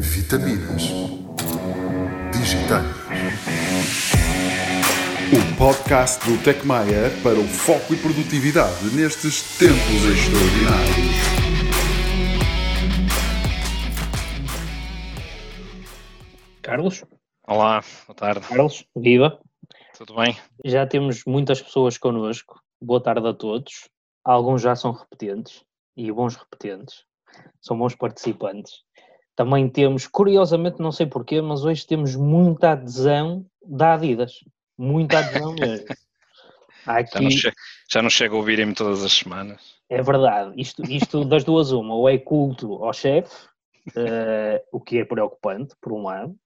Vitaminas Digitais. O podcast do Tecmaia para o foco e produtividade nestes tempos extraordinários. Carlos? Olá, boa tarde. Carlos, viva. Tudo bem? Já temos muitas pessoas connosco. Boa tarde a todos. Alguns já são repetentes e bons repetentes. São bons participantes. Também temos, curiosamente, não sei porquê, mas hoje temos muita adesão da Adidas. Muita adesão mesmo. Aqui... Já, não chega, já não chega a ouvirem-me todas as semanas. É verdade. Isto, isto das duas, uma, ou é culto ao chefe, uh, o que é preocupante, por um lado,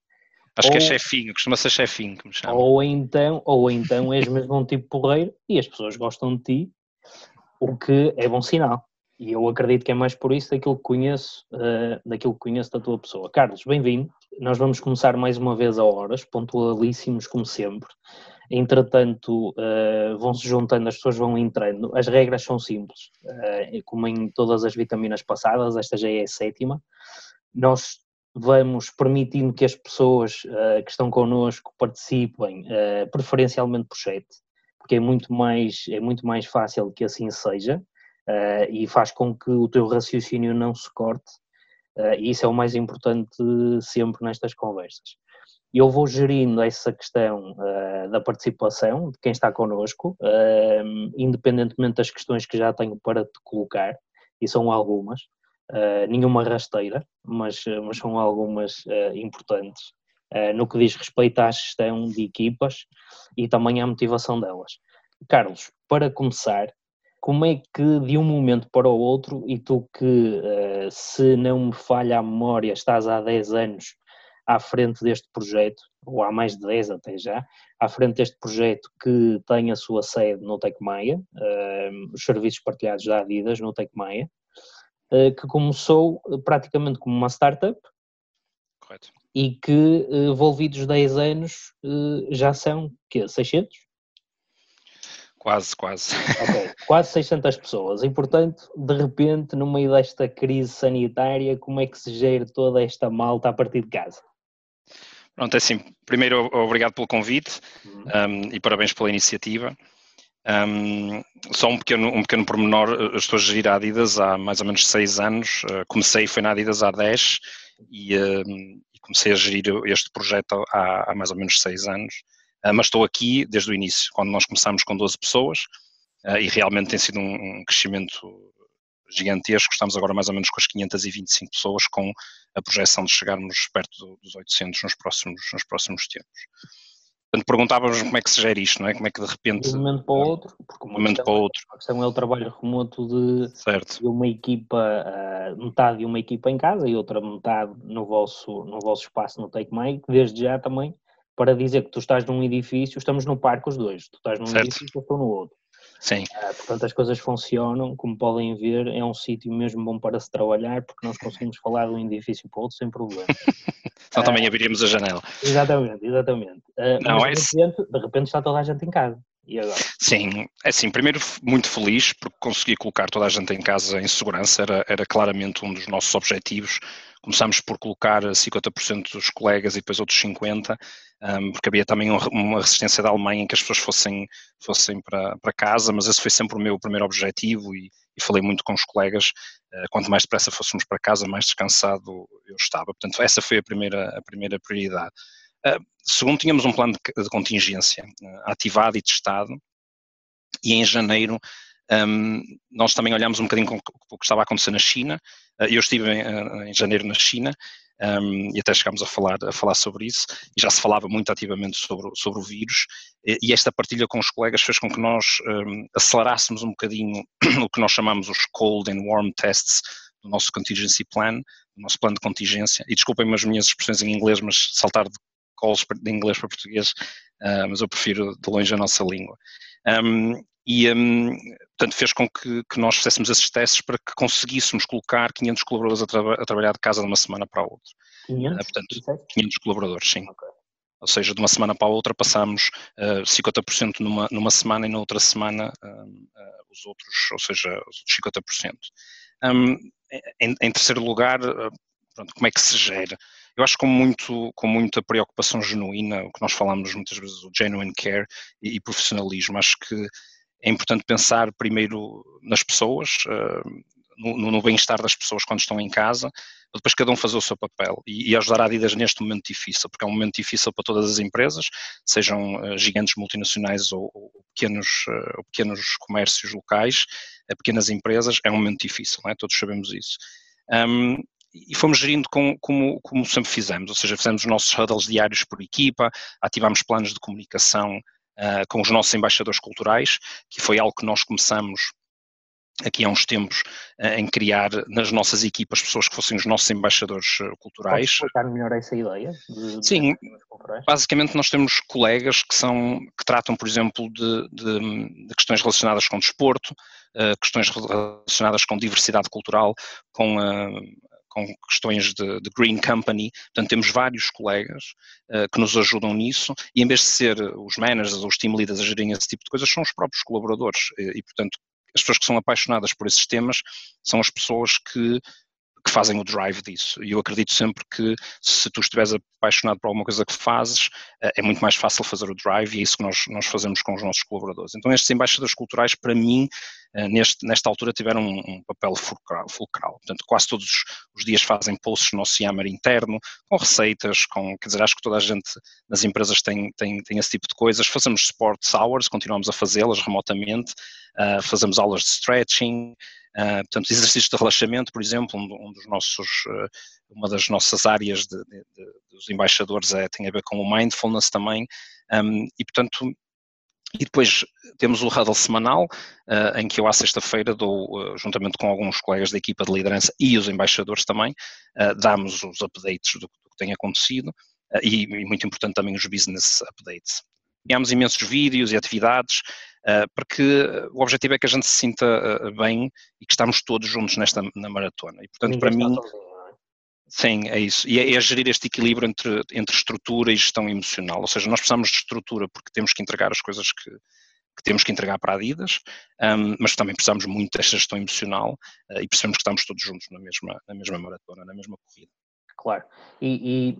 Acho ou, que é chefinho, costuma ser chefinho que me chama. Ou então, ou então és mesmo um tipo porreiro e as pessoas gostam de ti, o que é bom sinal. E eu acredito que é mais por isso daquilo que conheço, uh, daquilo que conheço da tua pessoa. Carlos, bem-vindo. Nós vamos começar mais uma vez a horas, pontualíssimos como sempre. Entretanto, uh, vão-se juntando, as pessoas vão entrando. As regras são simples, uh, como em todas as vitaminas passadas, esta já é a sétima. Nós vamos permitindo que as pessoas que estão connosco participem, preferencialmente por chat, porque é muito mais, é muito mais fácil que assim seja uh, e faz com que o teu raciocínio não se corte. e isso é o mais importante sempre nestas conversas. Eu vou gerindo essa questão da participação de quem está connosco, independentemente das questões que já tenho para te colocar, e são algumas. Uh, nenhuma rasteira, mas, mas são algumas uh, importantes uh, no que diz respeito à gestão de equipas e também à motivação delas. Carlos, para começar, como é que de um momento para o outro, e tu que, se não me falha a memória, estás há 10 anos à frente deste projeto, ou há mais de 10 até já, à frente deste projeto que tem a sua sede no Tecmaia, os serviços partilhados da Adidas no Tecmaia, eh, que começou eh, praticamente como uma startup Correto. e que, eh, envolvidos 10 anos, já são que 600? Quase, quase. Okay, quase 600 pessoas. E, portanto, de repente, no meio desta crise sanitária, como é que se gera toda esta malta a partir de casa? Pronto, é assim, primeiro, obrigado pelo convite uhum. um, e parabéns pela iniciativa. Um, só um pequeno, um pequeno pormenor, eu estou a gerir a Adidas há mais ou menos seis anos, uh, comecei, foi na Adidas há 10 e, e comecei a gerir este projeto há, há mais ou menos seis anos, mas estou aqui desde o início, quando nós começámos com 12 pessoas ah, e realmente tem sido um, um, crescimento gigantesco, estamos agora mais ou menos com as 525 pessoas com a projeção de chegarmos perto dos 800 nos próximos, nos próximos tempos. Portanto, perguntávamos como é que se gera isto, não é? Como é que de repente. De um momento para o outro, porque uma momento para o outro. A questão é o trabalho remoto de, de uma equipa, uh, metade de uma equipa em casa e outra metade no vosso, no vosso espaço no Take My, desde já também, para dizer que tu estás num edifício, estamos no parque os dois, tu estás num certo. edifício, eu estou no outro. Sim. Uh, portanto, as coisas funcionam, como podem ver, é um sítio mesmo bom para se trabalhar, porque nós conseguimos falar de um edifício para o outro sem problema. Então também abriríamos a janela. Exatamente, exatamente. Uh, Não, mas de, é repente, de repente está toda a gente em casa. E agora? Sim, é assim, primeiro muito feliz porque consegui colocar toda a gente em casa em segurança, era, era claramente um dos nossos objetivos. Começámos por colocar 50% dos colegas e depois outros 50%, um, porque havia também uma resistência da Alemanha em que as pessoas fossem, fossem para, para casa, mas esse foi sempre o meu primeiro objetivo e, e falei muito com os colegas, uh, quanto mais depressa fôssemos para casa, mais descansado eu estava. Portanto, essa foi a primeira, a primeira prioridade. Uh, segundo, tínhamos um plano de, de contingência uh, ativado e testado, e em janeiro um, nós também olhámos um bocadinho com o que estava a acontecer na China. Eu estive em, em janeiro na China um, e até chegámos a falar, a falar sobre isso, e já se falava muito ativamente sobre, sobre o vírus, e, e esta partilha com os colegas fez com que nós um, acelerássemos um bocadinho o que nós chamamos os cold and warm tests do nosso contingency plan, do nosso plano de contingência, e desculpem-me as minhas expressões em inglês, mas saltar de calls de inglês para português, uh, mas eu prefiro de longe a nossa língua. Um, e, um, portanto, fez com que, que, nós fizéssemos esses testes para que conseguíssemos colocar 500 colaboradores a, tra a trabalhar de casa de uma semana para a outra. 500? Uh, portanto, 500 colaboradores, sim. Okay. Ou seja, de uma semana para a outra passamos uh, 50% numa, numa semana e na outra semana uh, os outros, ou seja, os outros 50%. Um, em, em, terceiro lugar, pronto, como é que se gera? Eu acho com, muito, com muita preocupação genuína, o que nós falamos muitas vezes, o genuine care e, e profissionalismo. Acho que é importante pensar primeiro nas pessoas, uh, no, no bem-estar das pessoas quando estão em casa, depois cada um fazer o seu papel e, e, ajudar a Adidas neste momento difícil, porque é um momento difícil para todas as empresas, sejam uh, gigantes multinacionais ou, ou pequenos, uh, ou pequenos comércios locais, pequenas empresas, é um momento difícil, é? todos sabemos isso. Um, e fomos gerindo com, como, como sempre fizemos, ou seja, fizemos os nossos huddles diários por equipa, ativámos planos de comunicação com os nossos embaixadores culturais, que foi algo que nós começamos aqui há uns tempos eh, em criar nas nossas equipas pessoas que fossem os nossos embaixadores eh, culturais. Podes explicar melhor essa ideia? De, Sim, de basicamente nós temos colegas que são que tratam, por exemplo, de, de, de questões relacionadas com desporto, uh, questões relacionadas com diversidade cultural, com uh, com questões de, de, Green Company, portanto temos vários colegas uh, que nos ajudam nisso e em vez de ser os managers ou os team leaders a gerirem esse tipo de coisas, são os próprios colaboradores. E, e portanto as pessoas que são apaixonadas por esses temas são as pessoas que, que fazem o drive disso. E eu acredito sempre que se tu estiveres apaixonado por alguma coisa que fazes, eh, é muito mais fácil fazer o drive e é isso que nós, nós fazemos com os nossos colaboradores. Então estes embaixadores culturais, para mim, eh, neste, nesta altura tiveram um, um papel fulcral, fulcral, Portanto, quase todos os dias fazem posts no nosso Yammer interno, com receitas, com, quer dizer, acho que toda a gente nas empresas tem, tem, tem esse tipo de coisas. Fazemos sports hours, continuamos a fazê-las remotamente, uh, fazemos aulas de stretching, Uh, portanto, exercícios de relaxamento, por exemplo, um, um dos nossos, uh, uma das nossas áreas de, de, de, dos embaixadores é, tem a ver com o mindfulness também, um, e portanto, e depois temos o huddle semanal, uh, em que eu à sexta-feira dou, juntamente com alguns colegas da equipa de liderança e os embaixadores também, damos os updates do, do que tem acontecido, e, e muito importante também os business updates. Criámos imensos vídeos e atividades, porque o objetivo é que a gente se sinta uh, bem e que estamos todos juntos nesta na maratona. E, portanto, para mim, é? sim, é isso. E é, é, gerir este equilíbrio entre, entre estrutura e gestão emocional. Ou seja, nós precisamos de estrutura porque temos que entregar as coisas que, que temos que entregar para a Adidas, um, mas também precisamos muito desta gestão emocional uh, e percebemos que estamos todos juntos na mesma, na mesma maratona, na mesma corrida. Claro. E, e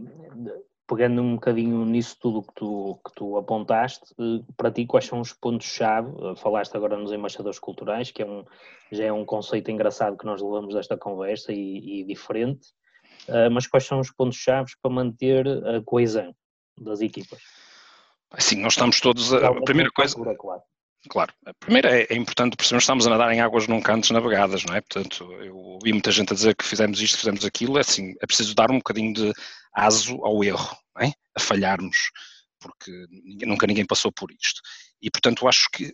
pegando um bocadinho nisso tudo que tu, que tu apontaste, eh, para ti quais são os pontos-chave? Eh, falaste agora nos embaixadores culturais, que é um, já é um conceito engraçado que nós levamos desta conversa e, e diferente, uh, mas quais são os pontos-chave para manter a coesão das equipas? Sim, nós estamos todos. A, a primeira coisa. Claro. Claro, a primeira é, é importante perceber que estamos a nadar em águas nunca antes navegadas, não é? Portanto, eu ouvi muita gente a dizer que fizemos isto, fizemos aquilo, é assim, é preciso dar um bocadinho de aso ao erro, é? a falharmos, porque nunca ninguém passou por isto. E, portanto, acho que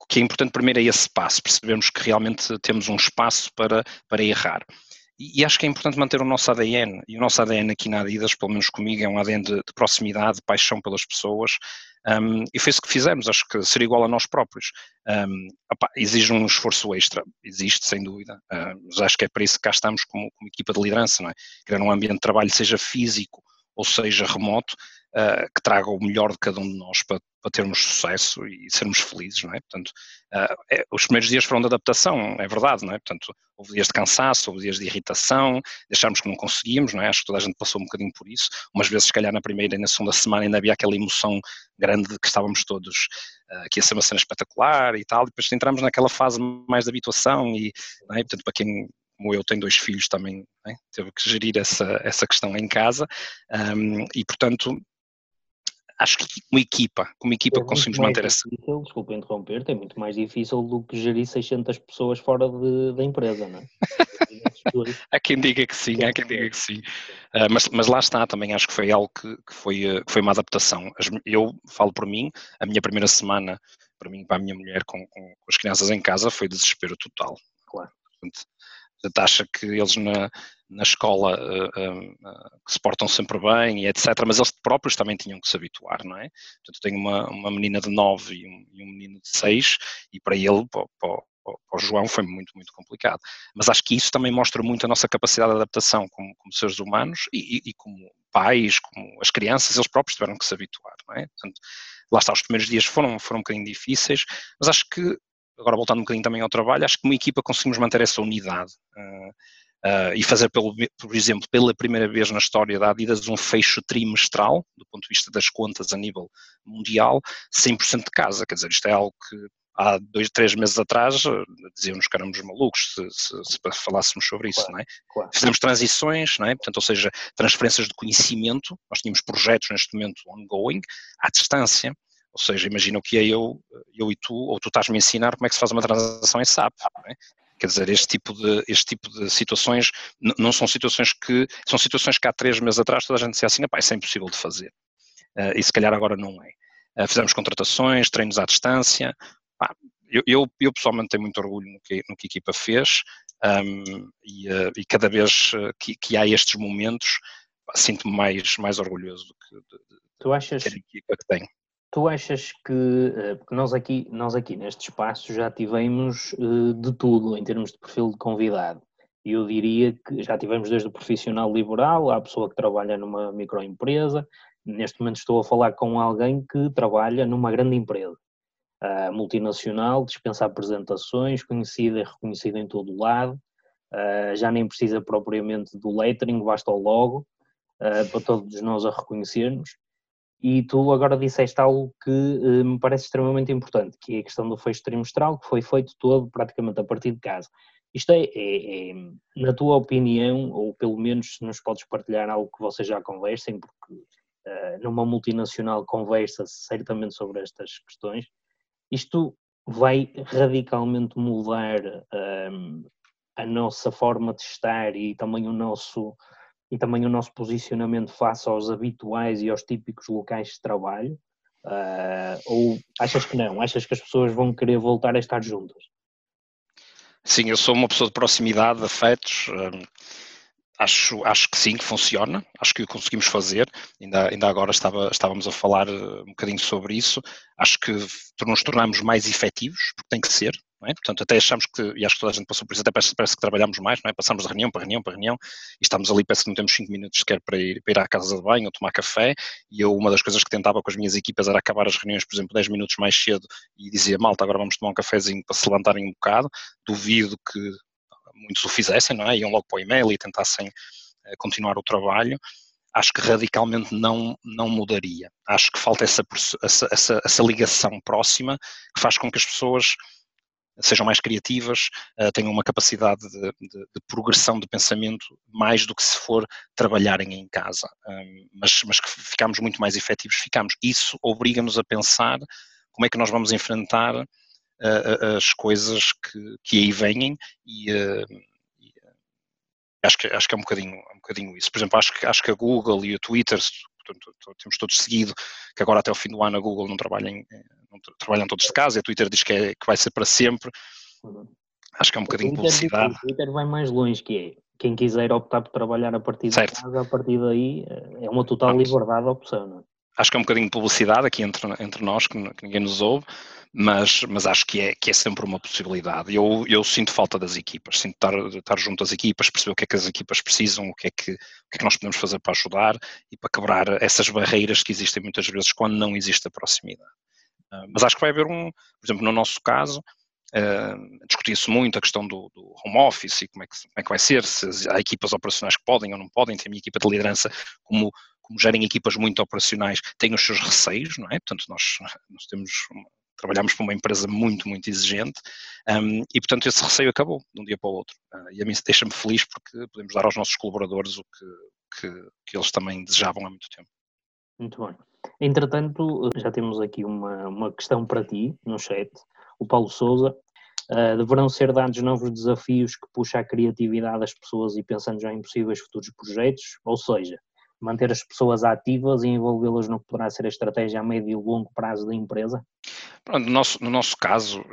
o que é importante primeiro é esse passo, percebemos que realmente temos um espaço para, para errar. E, e, acho que é importante manter o nosso ADN, e o nosso ADN aqui na Adidas, pelo menos comigo, é um ADN de, de proximidade, de paixão pelas pessoas, um, e foi isso que fizemos, acho que ser igual a nós próprios. Um, opa, exige um esforço extra, existe sem dúvida, uh, mas acho que é para isso que cá estamos como, como equipa de liderança, não é? Criar um ambiente de trabalho, seja físico ou seja remoto, uh, que traga o melhor de cada um de nós para, para termos sucesso e sermos felizes, não é? Portanto, uh, é, os primeiros dias foram de adaptação, é verdade, não é? Portanto, houve dias de cansaço, houve dias de irritação, deixámos que não conseguíamos, não é? Acho que toda a gente passou um bocadinho por isso. Umas vezes, se calhar, na primeira e na segunda semana ainda havia aquela emoção grande de que estávamos todos, uh, que ser uma cena espetacular e tal, e depois entramos naquela fase mais de habituação e, não é? Portanto, para quem como eu tenho dois filhos também, né, teve que gerir essa, essa questão em casa um, e, portanto, acho que uma equipa, como equipa é conseguimos manter essa... Difícil, desculpa interromper, é muito mais difícil do que gerir 600 pessoas fora de, da empresa, não é? há quem diga que sim, há quem diga que sim. Uh, mas, mas lá está, também acho que foi algo que, que foi, uh, que foi uma adaptação. Eu falo por mim, a minha primeira semana, para mim para a minha mulher, com, com, com as crianças em casa, foi desespero total. Claro. Portanto, Portanto, acha que eles na, na escola uh, uh, se portam sempre bem e etc. Mas eles próprios também tinham que se habituar, não é? Portanto, tenho uma, uma menina de 9 e um, e um menino de 6 e para ele, para, para, para, o João, foi muito, muito complicado. Mas acho que isso também mostra muito a nossa capacidade de adaptação como, como seres humanos e, e, como pais, como as crianças, eles próprios tiveram que se habituar, não é? Portanto, lá está, os primeiros dias foram, foram um bocadinho difíceis, mas acho que agora voltando um bocadinho também ao trabalho, acho que como equipa conseguimos manter essa unidade. Uh, uh, e fazer, pelo, por exemplo, pela primeira vez na história da Adidas um fecho trimestral, do ponto de vista das contas a nível mundial, 100% de casa. Quer dizer, isto é algo que há dois, três meses atrás diziam-nos que éramos malucos se, se, se, falássemos sobre isso, claro, não é? Claro. Fizemos transições, não é? Portanto, ou seja, transferências de conhecimento, nós tínhamos projetos neste momento ongoing, à distância, ou seja, imagina o que é eu, eu e tu, ou tu estás-me a ensinar como é que se faz uma transação em SAP, é? Quer dizer, este tipo de, este tipo de situações não são situações que, são situações que há três meses atrás toda a gente dizia assim, pá, isso é impossível de fazer. Uh, e se calhar agora não é. Uh, fizemos contratações, treinos à distância. Pá, eu, eu, eu, pessoalmente tenho muito orgulho no que, no que a equipa fez um, e, uh, e, cada vez que, que, há estes momentos sinto-me mais, mais orgulhoso do que de, tu achas, ter a equipa que tenho. Tu achas que, eh, porque nós aqui, nós aqui neste espaço já tivemos eh, de tudo em termos de perfil de convidado. Eu diria que já tivemos desde o profissional liberal à pessoa que trabalha numa microempresa. Neste momento estou a falar com alguém que trabalha numa grande empresa, multinacional, dispensa apresentações, conhecida e reconhecida em todo o lado. Uh, já nem precisa propriamente do lettering, basta o logo para todos nós a reconhecermos. E tu agora disseste algo que uh, me parece extremamente importante, que é a questão do fecho trimestral, que foi feito todo praticamente a partir de casa. Isto é, é, é, na tua opinião, ou pelo menos se nos podes partilhar algo que vocês já conversem, porque uh, numa multinacional conversa-se certamente sobre estas questões, isto vai radicalmente mudar eh, a nossa forma de estar e também o nosso e também o nosso posicionamento face aos habituais e aos típicos locais de trabalho? Uh, ou achas que não? Achas que as pessoas vão querer voltar a estar juntas? Sim, eu sou uma pessoa de proximidade, de afetos. Um, acho, acho que sim, que funciona. Acho que o conseguimos fazer. Ainda, ainda agora estava, estávamos a falar um bocadinho sobre isso. Acho que nos tornamos mais efetivos, porque tem que ser. É? Portanto, até achamos que, e acho que toda a gente passou por isso, até parece, parece que trabalhamos mais, não é? passamos de reunião para reunião para reunião e estamos ali, parece que não temos 5 minutos sequer para ir, para ir à casa de banho ou tomar café. E eu, uma das coisas que tentava com as minhas equipas era acabar as reuniões, por exemplo, 10 minutos mais cedo e dizia, malta, agora vamos tomar um cafezinho para se levantarem um bocado. Duvido que muitos o fizessem, não é? Iam logo para o e-mail e tentassem uh, continuar o trabalho acho que radicalmente não, não mudaria. Acho que falta essa, essa, essa, ligação próxima que faz com que as pessoas sejam mais criativas, uh, tenham uma capacidade de, de, de, progressão de pensamento mais do que se for trabalharem em casa. Mas, mas que ficamos muito mais efetivos, ficamos. Isso obriga-nos a pensar como é que nós vamos enfrentar as coisas que, que aí vêm e, uh, e acho, que, acho que é um bocadinho, é um bocadinho isso. Por exemplo, acho que, acho que a Google e o Twitter, portanto, temos todos seguido que agora até o fim do ano a Google não trabalha em, trabalham todos de casa, e a Twitter diz que, é, que vai ser para sempre. Acho que é um bocadinho de publicidade. O Twitter vai mais longe, que é quem quiser optar por trabalhar a partir certo. de casa, a partir daí eh, é uma total liberdade de opção. Não é? Acho que é um bocadinho de publicidade aqui entre, entre nós, que, que ninguém nos ouve, mas, mas acho que é, que é sempre uma possibilidade. Eu, eu sinto falta das equipas, sinto estar, estar junto às equipas, perceber o que é que as equipas precisam, o que, é que, o que é que nós podemos fazer para ajudar e para quebrar essas barreiras que existem muitas vezes quando não existe a proximidade. Ah, mas acho que vai haver um, por exemplo, no nosso caso, uh, discutia-se muito a questão do, do, home office e como é, que, como é que vai ser, se há equipas operacionais que podem ou não podem, tem a minha equipa de liderança como como gerem equipas muito operacionais, têm os seus receios, não é? Portanto, nós, nós temos, trabalhamos para uma empresa muito, muito exigente um, e, portanto, esse receio acabou de um dia para o outro. Uh, e a mim deixa-me feliz porque podemos dar aos nossos colaboradores o que, que, que eles também desejavam há muito tempo. Muito bem. Entretanto, já temos aqui uma, uma questão para ti no chat. O Paulo Souza. Uh, deverão ser dados novos desafios que puxam a criatividade das pessoas e pensando já em possíveis futuros projetos, ou seja, manter as pessoas ativas e envolvê-las no que poderá ser a estratégia a médio e longo prazo da empresa? No nosso, no nosso caso,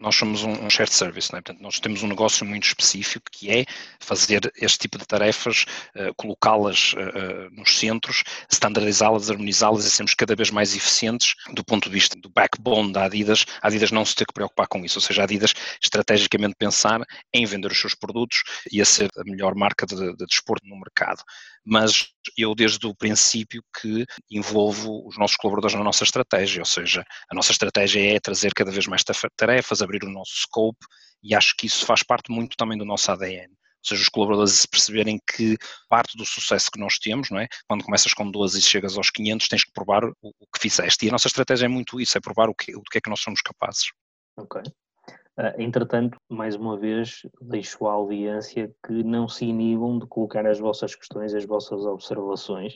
nós somos um shared service, né? portanto, nós temos um negócio muito específico que é fazer este tipo de tarefas, uh, colocá-las uh, nos centros, standardizá-las, harmonizá-las e sermos cada vez mais eficientes do ponto de vista do backbone da Adidas, a Adidas não se ter que preocupar com isso, ou seja, a Adidas estrategicamente pensar em vender os seus produtos e a ser a melhor marca de, de desporto no mercado. Mas eu desde o princípio que envolvo os nossos colaboradores na nossa estratégia, ou seja, a nossa estratégia é trazer cada vez mais tarefas, abrir o nosso scope e acho que isso faz parte muito também do nosso ADN. seja, os colaboradores perceberem que parte do sucesso que nós temos, não é? Quando começas com 12 e chegas aos 500, tens que provar o, o que fizeste. E a nossa estratégia é muito isso, é provar o que, o que é que nós somos capazes. Ok. Uh, entretanto, mais uma vez, deixo a audiência que não se inibam de colocar as vossas questões, as vossas observações,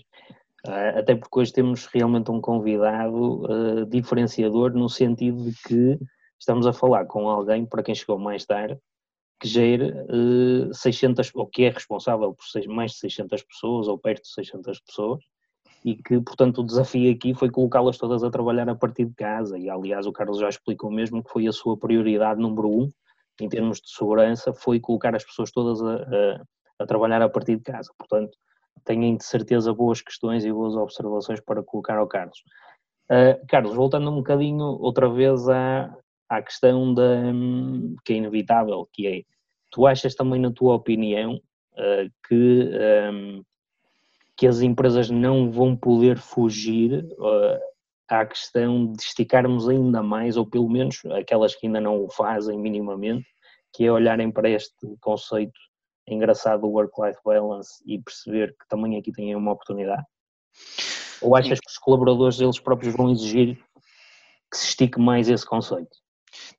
uh, até porque hoje temos realmente um convidado uh, diferenciador no sentido de que estamos a falar com alguém, para quem chegou mais tarde, que gera 600, ou que é responsável por mais de 600 pessoas, ou perto de 600 pessoas, e que, portanto, o desafio aqui foi colocá-las todas a trabalhar a partir de casa. E, aliás, o Carlos já explicou mesmo que foi a sua prioridade número um, em termos de segurança, foi colocar as pessoas todas a, a, a trabalhar a partir de casa. Portanto, tenham de certeza boas questões e boas observações para colocar ao Carlos. Uh, Carlos, voltando um bocadinho outra vez à, à questão da, que é inevitável, que é, tu achas também, na tua opinião, uh, que um, que as empresas não vão poder fugir uh, à questão de esticarmos ainda mais, ou pelo menos aquelas que ainda não o fazem minimamente, que é olharem para este conceito engraçado do work-life balance e perceber que também aqui têm uma oportunidade? Ou achas que os colaboradores eles próprios vão exigir que se estique mais esse conceito?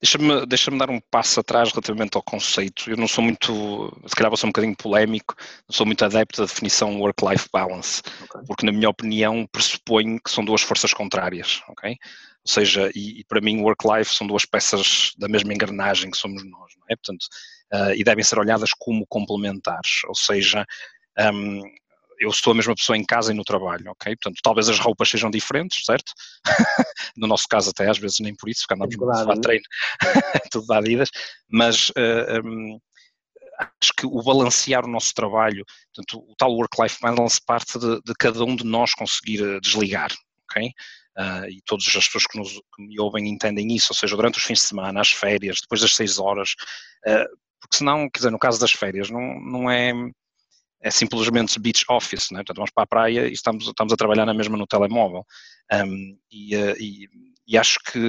Deixa-me deixa dar um passo atrás relativamente ao conceito. Eu não sou muito, se calhar vou ser um bocadinho polémico, não sou muito adepto da definição work-life balance, okay. porque na minha opinião pressupõe que são duas forças contrárias, ok? Ou seja, e, e para mim work-life são duas peças da mesma engrenagem que somos nós, não é? Portanto, uh, e devem ser olhadas como complementares, ou seja, um, eu sou a mesma pessoa em casa e no trabalho, ok? Portanto, talvez as roupas sejam diferentes, certo? no nosso caso até às vezes nem por isso, porque andamos muito a treino, tudo da Adidas, mas uh, eh, um, acho que o balancear o nosso trabalho, portanto, o tal work-life balance parte de, de, cada um de nós conseguir eh, desligar, ok? Uh, e todas as pessoas que, nos, que, me ouvem entendem isso, ou seja, durante os fins de semana, às férias, depois das seis horas, uh, porque senão, quer dizer, no caso das férias, não, não é é simplesmente beach office, né? portanto vamos para a praia e estamos, estamos a trabalhar na mesma no telemóvel. Um, e, eh, e, e, acho que,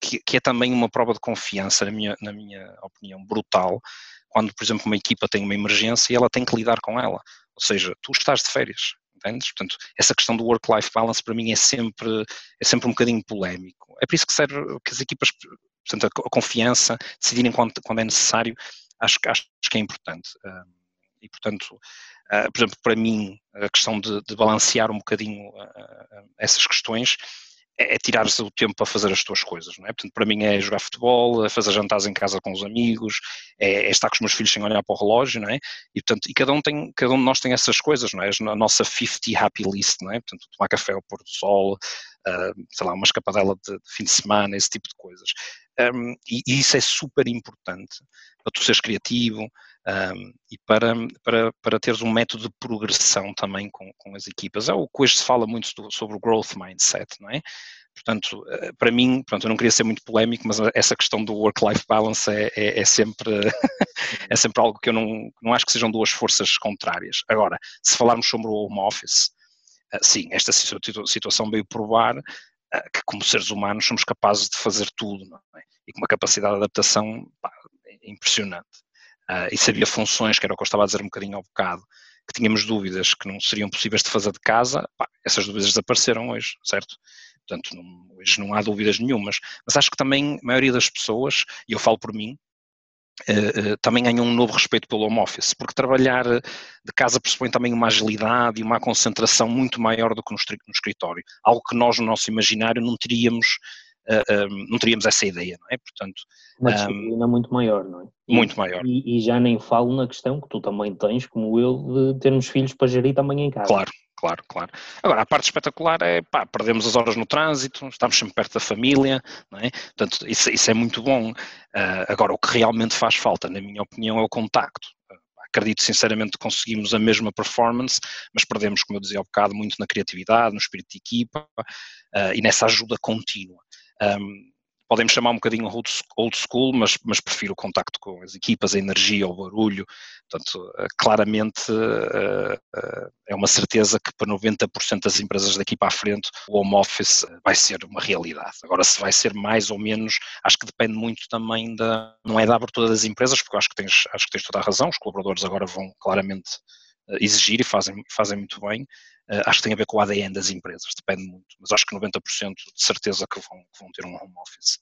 que, que, é também uma prova de confiança, na minha, na minha opinião, brutal, quando, por exemplo, uma equipa tem uma emergência e ela tem que lidar com ela. Ou seja, tu estás de férias, entendes? Portanto, essa questão do work-life balance para mim é sempre, é sempre um bocadinho polémico. É por isso que serve que as equipas, portanto, a confiança, decidirem quando, quando é necessário, acho, acho que é importante. Um, e, portanto, uh, por exemplo, para mim, a questão de, de balancear um bocadinho uh, essas questões é, é tirar-se o tempo para fazer as tuas coisas, não é? Portanto, para mim é jogar futebol, é fazer jantares em casa com os amigos, é, é, estar com os meus filhos sem olhar para o relógio, não é? E, portanto, e cada um tem, cada um de nós tem essas coisas, não é? A nossa 50 happy list, não é? Portanto, tomar café ao pôr do sol, uh, sei lá, uma escapadela de, de, fim de semana, esse tipo de coisas. Um, e, e, isso é super importante para tu seres criativo, um, e para, para, para teres um método de progressão também com, com as equipas. É o que hoje se fala muito sobre o growth mindset, não é? Portanto, eh, para mim, pronto, eu não queria ser muito polémico, mas essa questão do work-life balance é, é, é, sempre, é sempre algo que eu não, não acho que sejam duas forças contrárias. Agora, se falarmos sobre o home office, eh, sim, esta situação veio provar que como seres humanos somos capazes de fazer tudo, é? E com uma capacidade de adaptação pá, impressionante uh, e sabia funções, que era o que eu estava a dizer um bocadinho ao bocado, que tínhamos dúvidas que não seriam possíveis de fazer de casa, pá, essas dúvidas desapareceram hoje, certo? Portanto, não, hoje não há dúvidas nenhumas. Mas acho que também a maioria das pessoas, e eu falo por mim, Uh, uh, também ganham um novo respeito pelo home office, porque trabalhar de casa pressupõe também uma agilidade e uma concentração muito maior do que no, no escritório, algo que nós no nosso imaginário não teríamos uh, não teríamos essa ideia, não é? Portanto, uma disciplina um, muito maior, não é? E, muito maior. E, e, já nem falo na questão que tu também tens, como eu, de termos filhos para gerir também em casa. Claro, claro, claro. Agora, a parte espetacular é, pá, perdemos as horas no trânsito, estamos sempre perto da família, não é? Portanto, isso, isso é muito bom. Uh, agora, o que realmente faz falta, na minha opinião, é o contacto. acredito sinceramente que conseguimos a mesma performance, mas perdemos, como eu dizia há bocado, muito na criatividade, no espírito de equipa uh, e nessa ajuda contínua. Um, podem-me chamar um bocadinho old school, mas, mas prefiro o contacto com as equipas, a energia, o barulho. Portanto, eh, claramente eh, eh, é uma certeza que para 90% das empresas daqui para a frente o home office vai ser uma realidade. Agora, se vai ser mais ou menos, acho que depende muito também da, não é da abertura das empresas, porque acho que tens, acho que tens toda a razão, os colaboradores agora vão claramente exigir e fazem, fazem muito bem, Uh, acho que tem a ver com o ADN das empresas, depende muito, mas acho que 90% de certeza que vão, que vão ter um home office.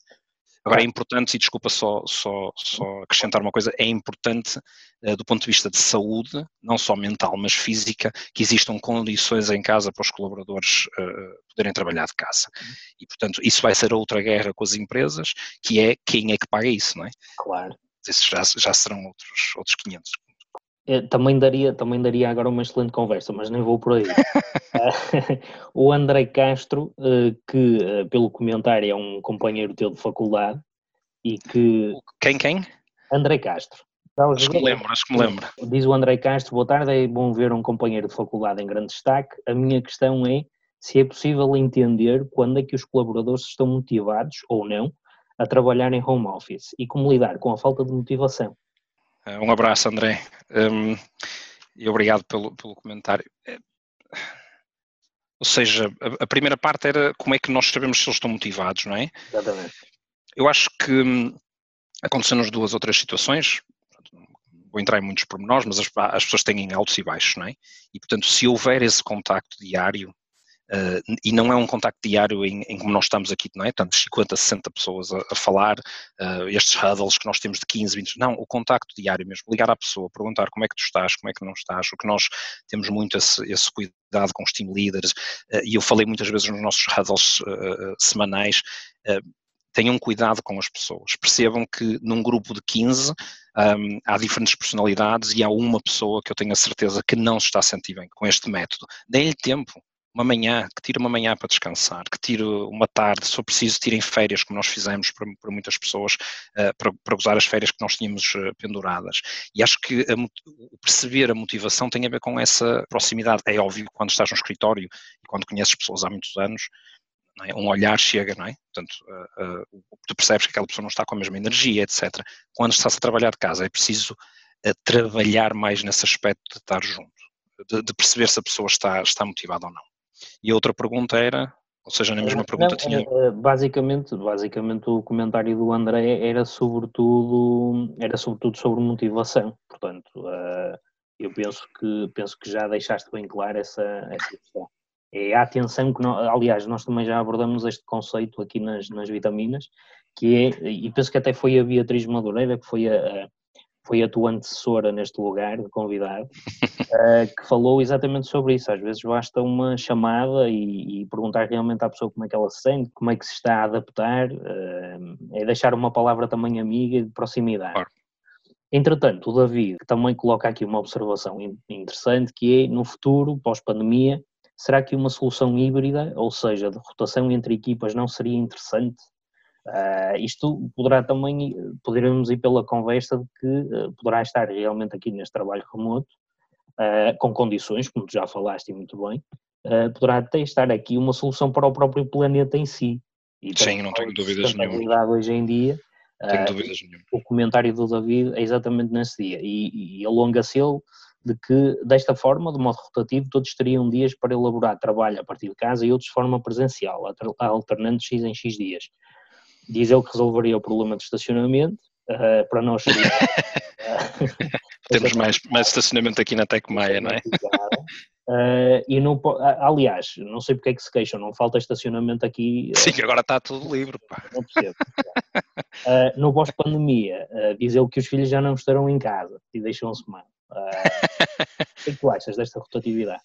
Agora é importante, e desculpa só, só, só acrescentar uma coisa, é importante uh, do ponto de vista de saúde, não só mental, mas física, que existam condições em casa para os colaboradores uh, poderem trabalhar de casa. E, portanto, isso vai ser outra guerra com as empresas, que é quem é que paga isso, não é? Claro. Isso já, já serão outros, outros 500. É, também daria, também daria agora uma excelente conversa, mas nem vou por aí. o André Castro, eh, que eh, pelo comentário é um companheiro teu de faculdade e que. Quem, quem? André Castro. Acho que me lembro, acho que me lembro. Diz o André Castro, boa tarde, é bom ver um companheiro de faculdade em grande destaque. A minha questão é se é possível entender quando é que os colaboradores estão motivados ou não a trabalhar em home office e como lidar com a falta de motivação. Eh, um abraço, André, um, e obrigado pelo, pelo comentário. Eh, ou seja, a, a, primeira parte era como é que nós sabemos se eles estão motivados, não é? Exatamente. Eu acho que hum, aconteceram duas ou três situações, vou entrar em muitos pormenores, mas as, as pessoas têm altos e baixos, não é? E, portanto, se houver esse contacto diário, Uh, e não é um contacto diário em, em, como nós estamos aqui, não é? Estamos 50, 60 pessoas a, a falar, uh, estes huddles que nós temos de 15, 20, não, o contacto diário mesmo, ligar à pessoa, perguntar como é que tu estás, como é que não estás, o que nós temos muito esse, esse cuidado com os team leaders, uh, e eu falei muitas vezes nos nossos huddles semanais, tenham cuidado com as pessoas, percebam que num grupo de 15 um, há diferentes personalidades e há uma pessoa que eu tenho a certeza que não se está a sentir bem com este método. Deem-lhe tempo, uma manhã, que tire uma manhã para descansar, que tire uma tarde, se for preciso, tirem férias, como nós fizemos para, para muitas pessoas, uh, para, para usar as férias que nós tínhamos uh, penduradas. E acho que a, perceber a motivação tem a ver com essa proximidade. É óbvio quando estás no escritório e quando conheces pessoas há muitos anos, é? um olhar chega, não é? Portanto, uh, tu percebes que aquela pessoa não está com a mesma energia, etc. Quando estás a trabalhar de casa, é preciso trabalhar mais nesse aspecto de estar junto, de, de perceber se a pessoa está, está motivada ou não. E a outra pergunta era, ou seja, na mesma pergunta não, tinha. Eh, basicamente, basicamente o comentário do André era sobretudo, era sobretudo sobre motivação. Portanto, uh, eu penso que, penso que já deixaste bem claro essa, essa questão. É a atenção que, nós, aliás, nós também já abordamos este conceito aqui nas, nas vitaminas, que é, e penso que até foi a Beatriz Madureira, que foi a, foi a tua antecessora neste lugar de convidado, uh, que falou exatamente sobre isso. Às vezes basta uma chamada e, e, perguntar realmente à pessoa como é que ela se sente, como é que se está a adaptar, uh, é deixar uma palavra também amiga e de proximidade. Claro. Entretanto, o David também coloca aqui uma observação interessante que é, no futuro, pós-pandemia, será que uma solução híbrida, ou seja, de rotação entre equipas, não seria interessante? Uh, isto poderá também, poderemos ir pela conversa de que uh, poderá estar realmente aqui neste trabalho remoto, uh, com condições, como tu já falaste muito bem, poderá até estar aqui uma solução para o próprio planeta em si. E Sim, não tenho dúvidas nenhuma. hoje em dia, tenho dúvidas nenhuma. o comentário do David é exatamente nesse dia, e, e alonga-se ele de que, desta forma, de modo rotativo, todos teriam dias para elaborar trabalho a partir de casa e outros de forma presencial, alternando X em X dias diz ele que resolveria o problema de estacionamento, uh, para nós seria... Temos mais, mais estacionamento aqui na Tec Maia, não é? Uh, e não, aliás, não sei porque é que se queixam, não falta estacionamento aqui. Sim, agora está tudo livre. Pá. Não percebo. uh, no pós-pandemia, uh, diz ele que os filhos já não estarão em casa e deixam-se mal. Uh, o que é que tu achas desta rotatividade?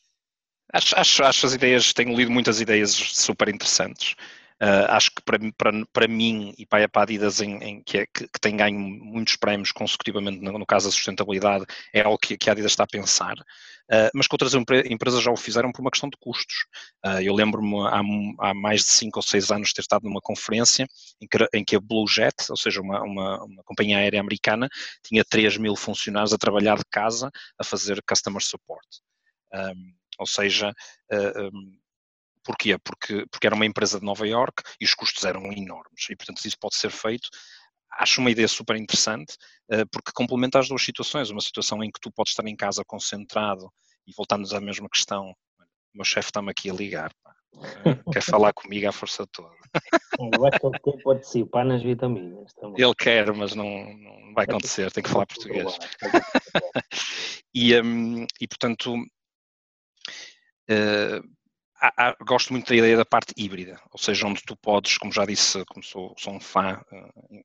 Acho, acho, acho as ideias, tenho lido muitas ideias super interessantes. Uh, acho que para, para, para mim e para, a Adidas, em, em que, é, que, que, tem ganho muitos prémios consecutivamente, no, no caso da sustentabilidade, é algo que, que a Adidas está a pensar, uh, mas que outras empresas já o fizeram por uma questão de custos. Uh, eu lembro-me há, há, mais de 5 ou 6 anos ter estado numa conferência em que, em que a Blue Jet, ou seja, uma, uma, uma companhia aérea americana, tinha 3 mil funcionários a trabalhar de casa a fazer customer support. Um, ou seja, um, Porquê? Porque, porque era uma empresa de Nova York e os custos eram enormes. E, portanto, isso pode ser feito. Acho uma ideia super interessante, porque complementa as duas situações. Uma situação em que tu podes estar em casa concentrado e voltando à mesma questão, o meu chefe está-me aqui a ligar. Pá. Quer falar comigo à força toda. Eu acho que ele quer participar nas vitaminas também. Ele quer, mas não, não vai acontecer, tem que falar português. e, um, e portanto, uh, há, há, gosto muito da ideia da parte híbrida, ou seja, onde tu podes, como já disse, como sou, sou um fã uh,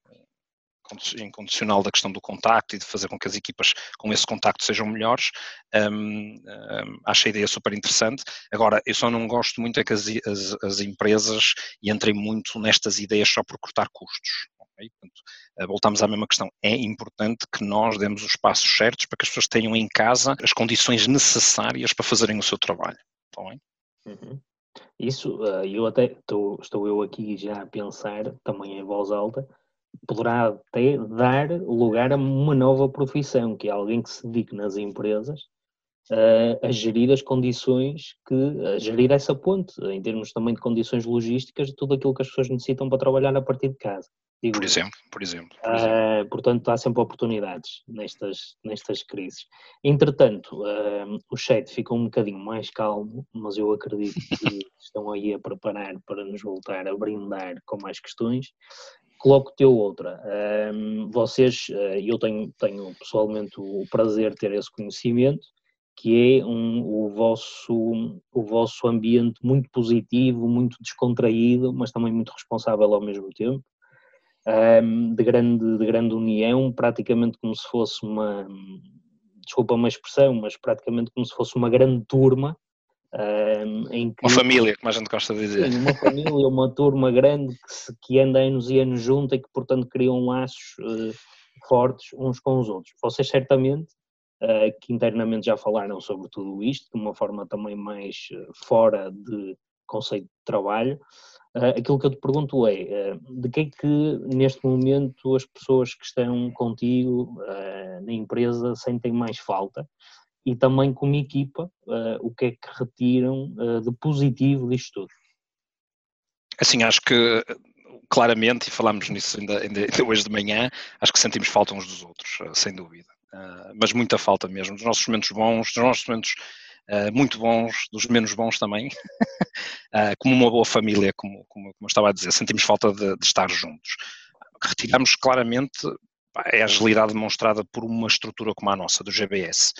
incondicional da questão do contacto e de fazer com que as equipas com esse contacto sejam melhores, um, um, acho a ideia super interessante. Agora, eu só não gosto muito é que as, as, as empresas entrem muito nestas ideias só por cortar custos. Okay? Portanto, eh, voltamos à mesma questão. É importante que nós demos os passos certos para que as pessoas tenham em casa as condições necessárias para fazerem o seu trabalho. Está bem? Uhum. Isso, eh, eu até estou, estou eu aqui já a pensar, também em voz alta, poderá até dar lugar a uma nova profissão, que é alguém que se dedique nas empresas uh, a gerir as condições que, a gerir essa ponte, em termos também de condições logísticas e tudo aquilo que as pessoas necessitam para trabalhar a partir de casa. por exemplo, por exemplo. Por exemplo. Uh, portanto, há sempre oportunidades nestas, nestas crises. Entretanto, uh, o chat fica um bocadinho mais calmo, mas eu acredito que estão aí a preparar para nos voltar a brindar com mais questões coloco-te outra. Um, vocês, uh, eu tenho, tenho pessoalmente o prazer de ter esse conhecimento, que é um, o, vosso, o vosso ambiente muito positivo, muito descontraído, mas também muito responsável ao mesmo tempo, um, de, grande, de grande união, praticamente como se fosse uma, desculpa uma expressão, mas praticamente como se fosse uma grande turma, em que, uma família, como a gente gosta de dizer. Sim, uma família, uma turma grande que, se, que anda anos e anos junto e que, portanto, criam laços uh, fortes uns com os outros. Vocês, certamente, que internamente já falaram sobre tudo isto, de uma forma também mais uh, fora de conceito de trabalho. aquilo que eu te pergunto é: de que é que, neste momento, as pessoas que estão contigo na empresa sentem mais falta? e também como equipa, o que é que retiram de positivo disto tudo? Assim, acho que claramente, e falámos nisso ainda, ainda, hoje de manhã, acho que sentimos falta uns dos outros, sem dúvida. Mas muita falta mesmo, dos nossos momentos bons, dos nossos momentos muito bons, dos menos bons também, como uma boa família, como, como, como, eu estava a dizer, sentimos falta de, de estar juntos. Retiramos claramente é a agilidade demonstrada por uma estrutura como a nossa, do GBS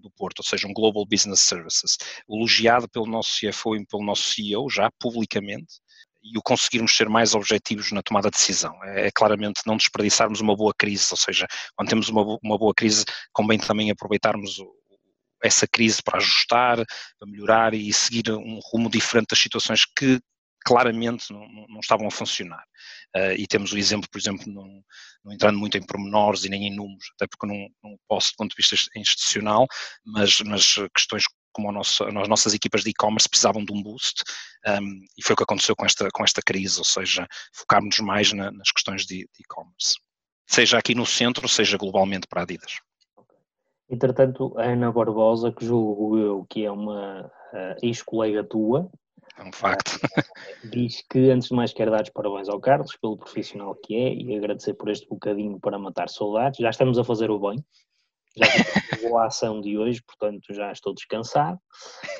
do Porto, ou seja, um Global Business Services, elogiado pelo nosso CFO e pelo nosso CEO já publicamente, e o conseguirmos ser mais objetivos na tomada de decisão. É, é, claramente não desperdiçarmos uma boa crise, ou seja, quando temos uma, uma boa crise, convém também aproveitarmos o, essa crise para ajustar, para melhorar e seguir um rumo diferente das situações que claramente não, não estavam a funcionar. Uh, e temos o exemplo, por exemplo, não, não, entrando muito em pormenores e nem em números, até porque não, não posso do ponto de vista institucional, mas, mas questões como nosso, as nossas equipas de e-commerce precisavam de um boost um, e foi o que aconteceu com esta, com esta crise, ou seja, focarmos mais na, nas questões de e-commerce, seja aqui no centro, seja globalmente para a Adidas. Entretanto, a Ana Barbosa, que julgo eu que é uma uh, ex-colega tua, é um facto. Diz que, antes de mais, quer dar os parabéns ao Carlos pelo profissional que é e agradecer por este bocadinho para matar saudades. Já estamos a fazer o bem. Já tivemos a ação de hoje, portanto já estou descansado.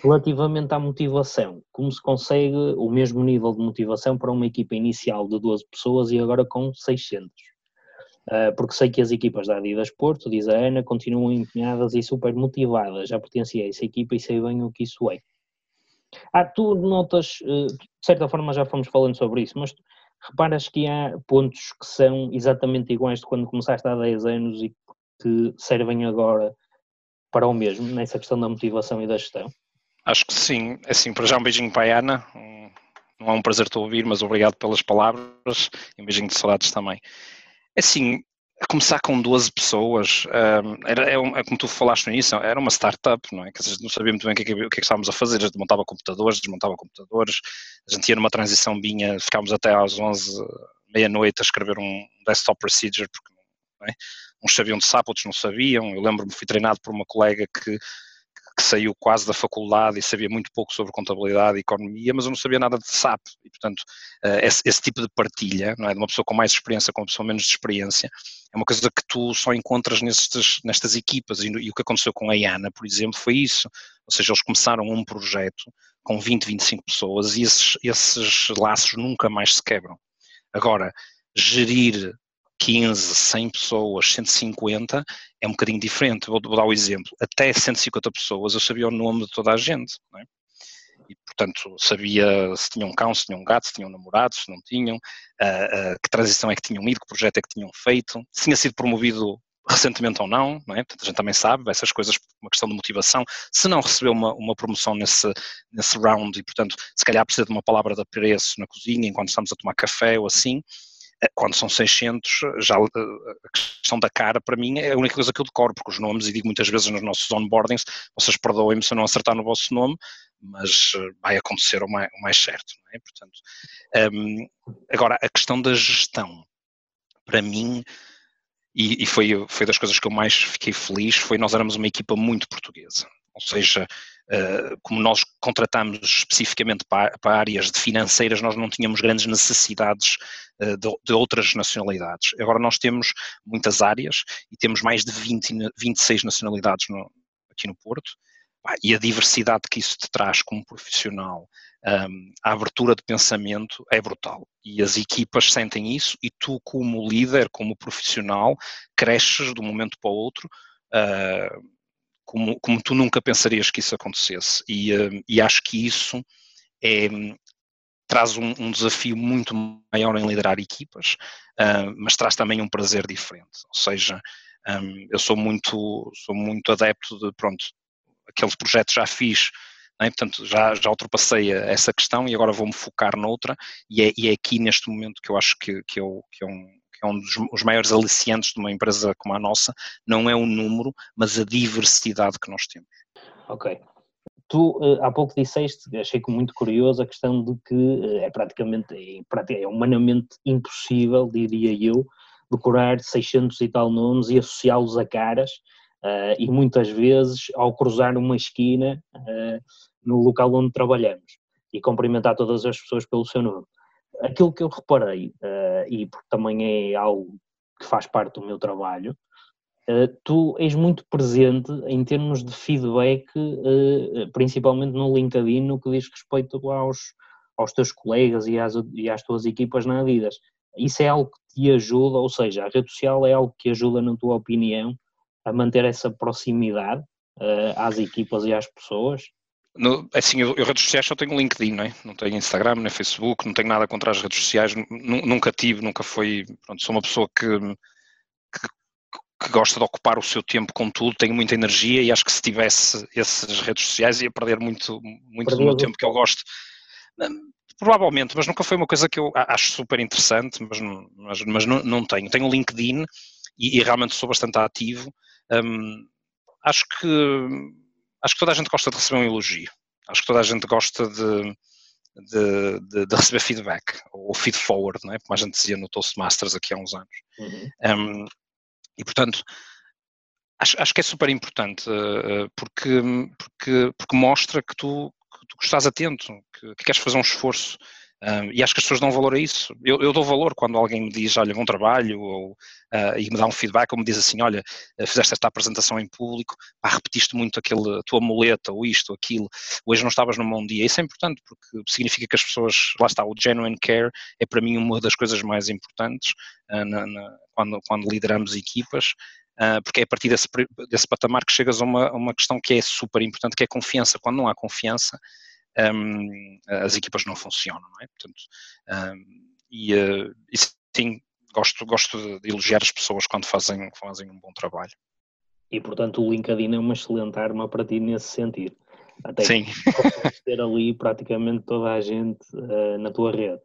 Relativamente à motivação, como se consegue o mesmo nível de motivação para uma equipa inicial de 12 pessoas e agora com 600? Ah, porque sei que as equipas da Adidas Porto, diz a Ana, continuam empenhadas e super motivadas. Já pertencia a essa equipa e sei bem o que isso é. Ah, tu notas, eh, de certa forma já fomos falando sobre isso, mas reparas que há pontos que são exatamente iguais de quando começaste há 10 anos e que servem agora para o mesmo, nessa questão da motivação e da gestão? Acho que sim. É assim, para já um beijinho para a Ana. Não é um prazer te ouvir, mas obrigado pelas palavras e um beijinho de saudades também. É assim, a começar com 12 pessoas, era, é, como tu falaste no início, era uma startup, não é? Que não sabia muito bem o que, o que estávamos a fazer, a gente montava computadores, desmontava computadores, a gente ia numa transição vinha, ficámos até às 11, meia-noite a escrever um desktop procedure, porque é? Uns sabiam de SAP, outros não sabiam, eu lembro-me, fui treinado por uma colega que, que saiu quase da faculdade e sabia muito pouco sobre contabilidade e economia, mas eu não sabia nada de SAP. E, portanto, eh, esse, esse, tipo de partilha, não é? de uma pessoa com mais experiência com uma pessoa menos de experiência, é uma coisa que tu só encontras nestes, nestas equipas. E, e o que aconteceu com a IANA, por exemplo, foi isso. Ou seja, eles começaram um projeto com 20, 25 pessoas e esses, esses laços nunca mais se quebram. Agora, gerir 15, 100 pessoas, 150, é um bocadinho diferente. Vou, vou dar o um exemplo. Até 150 pessoas eu sabia o nome de toda a gente. É? E, portanto, sabia se tinham um cão, se tinham um gato, se tinham namorado, se não tinham, uh, uh, que transição é que tinham ido, que projeto é que tinham feito, se tinha sido promovido recentemente ou não, não é? Portanto, a gente também sabe, essas coisas, uma questão de motivação. Se não recebeu uma, uma promoção nesse, nesse round e, portanto, se calhar precisa de uma palavra de apreço na cozinha enquanto estamos a tomar café ou assim, quando são 600, já eh, a questão da cara, para mim, é a única coisa que eu decoro, porque os nomes, e digo muitas vezes nos nossos onboardings, vocês perdoem-me se eu não acertar no vosso nome, mas eh, vai acontecer o mais, o mais certo, é? Portanto, um, ehm, agora, a questão da gestão, para mim, e, e, foi, foi das coisas que eu mais fiquei feliz, foi nós éramos uma equipa muito portuguesa, ou seja, uh, como nós contratamos especificamente para, áreas de financeiras, nós não tínhamos grandes necessidades uh, de, outras nacionalidades. Agora nós temos muitas áreas e temos mais de 20, 26 nacionalidades no, aqui no Porto, e a diversidade que isso te traz como profissional, um, a abertura de pensamento é brutal. E as equipas sentem isso e tu, como líder, como profissional, cresces de um momento para o outro. Como, como, tu nunca pensarias que isso acontecesse. E, uh, e acho que isso é, traz um, um, desafio muito maior em liderar equipas, uh, mas traz também um prazer diferente. Ou seja, um, eu sou muito, sou muito adepto de, pronto, aquele projeto já fiz, é? portanto já, já ultrapassei essa questão e agora vou-me focar noutra e é, e é aqui neste momento que eu acho que, que, eu, que é um, é um dos os maiores aliciantes de uma empresa como a nossa, não é o número, mas a diversidade que nós temos. Ok. Tu eh, há pouco disseste, achei muito curioso a questão de que eh, é praticamente, é humanamente impossível, diria eu, decorar 600 e tal nomes e associá-los a caras Uh, e muitas vezes, ao cruzar uma esquina uh, no local onde trabalhamos e cumprimentar todas as pessoas pelo seu nome. Aquilo que eu reparei, uh, e porque também é algo que faz parte do meu trabalho, tu és muito presente em termos de feedback, principalmente no LinkedIn, no que diz respeito aos, aos teus colegas e às, e às tuas equipas na Adidas. Isso é algo que te ajuda, ou seja, a rede social é algo que ajuda, na tua opinião, a manter essa proximidade uh, às equipas e às pessoas? No, assim, eu, eu, redes sociais só tenho LinkedIn, não, é? não tenho Instagram, nem Facebook, não tenho nada contra as redes sociais, nunca tive, nunca foi, pronto, sou uma pessoa que, que, que, gosta de ocupar o seu tempo com tudo, tenho muita energia e acho que se tivesse essas redes sociais ia perder muito, muito do meu tempo que eu gosto. Hum, provavelmente, mas nunca foi uma coisa que eu acho super interessante, mas, mas, mas não, não tenho. Tenho LinkedIn e, e realmente sou bastante ativo, um, acho que acho que toda a gente gosta de receber um elogio. Acho que toda a gente gosta de, de, de, de receber feedback, ou feed forward, não é? como a gente dizia no Toastmasters aqui há uns anos. Uhum. Um, e portanto, acho, acho que é super importante, uh, porque, porque, porque mostra que tu, que tu estás atento, que, que queres fazer um esforço e acho que as pessoas dão valor a isso. Eu, eu, dou valor quando alguém me diz, olha, bom trabalho, ou, uh, e me dá um feedback, ou me diz assim, olha, eh, fizeste esta apresentação em público, repetiste muito aquele, a tua muleta, ou isto, ou aquilo, hoje não estavas num bom dia. Isso é importante, porque significa que as pessoas, lá está, o genuine care é para mim uma das coisas mais importantes uh, na, na, quando, quando lideramos equipas, Uh, porque é a partir desse, desse patamar que chegas a uma, a uma questão que é super importante, que é confiança. Quando não há confiança, um, as equipas não funcionam, não é? Portanto, um, e, uh, e, sim, gosto, gosto de elogiar as pessoas quando fazem, fazem um bom trabalho. E portanto o LinkedIn é uma excelente arma para ti nesse sentido. Até Sim. ter ali praticamente toda a gente uh, na tua rede.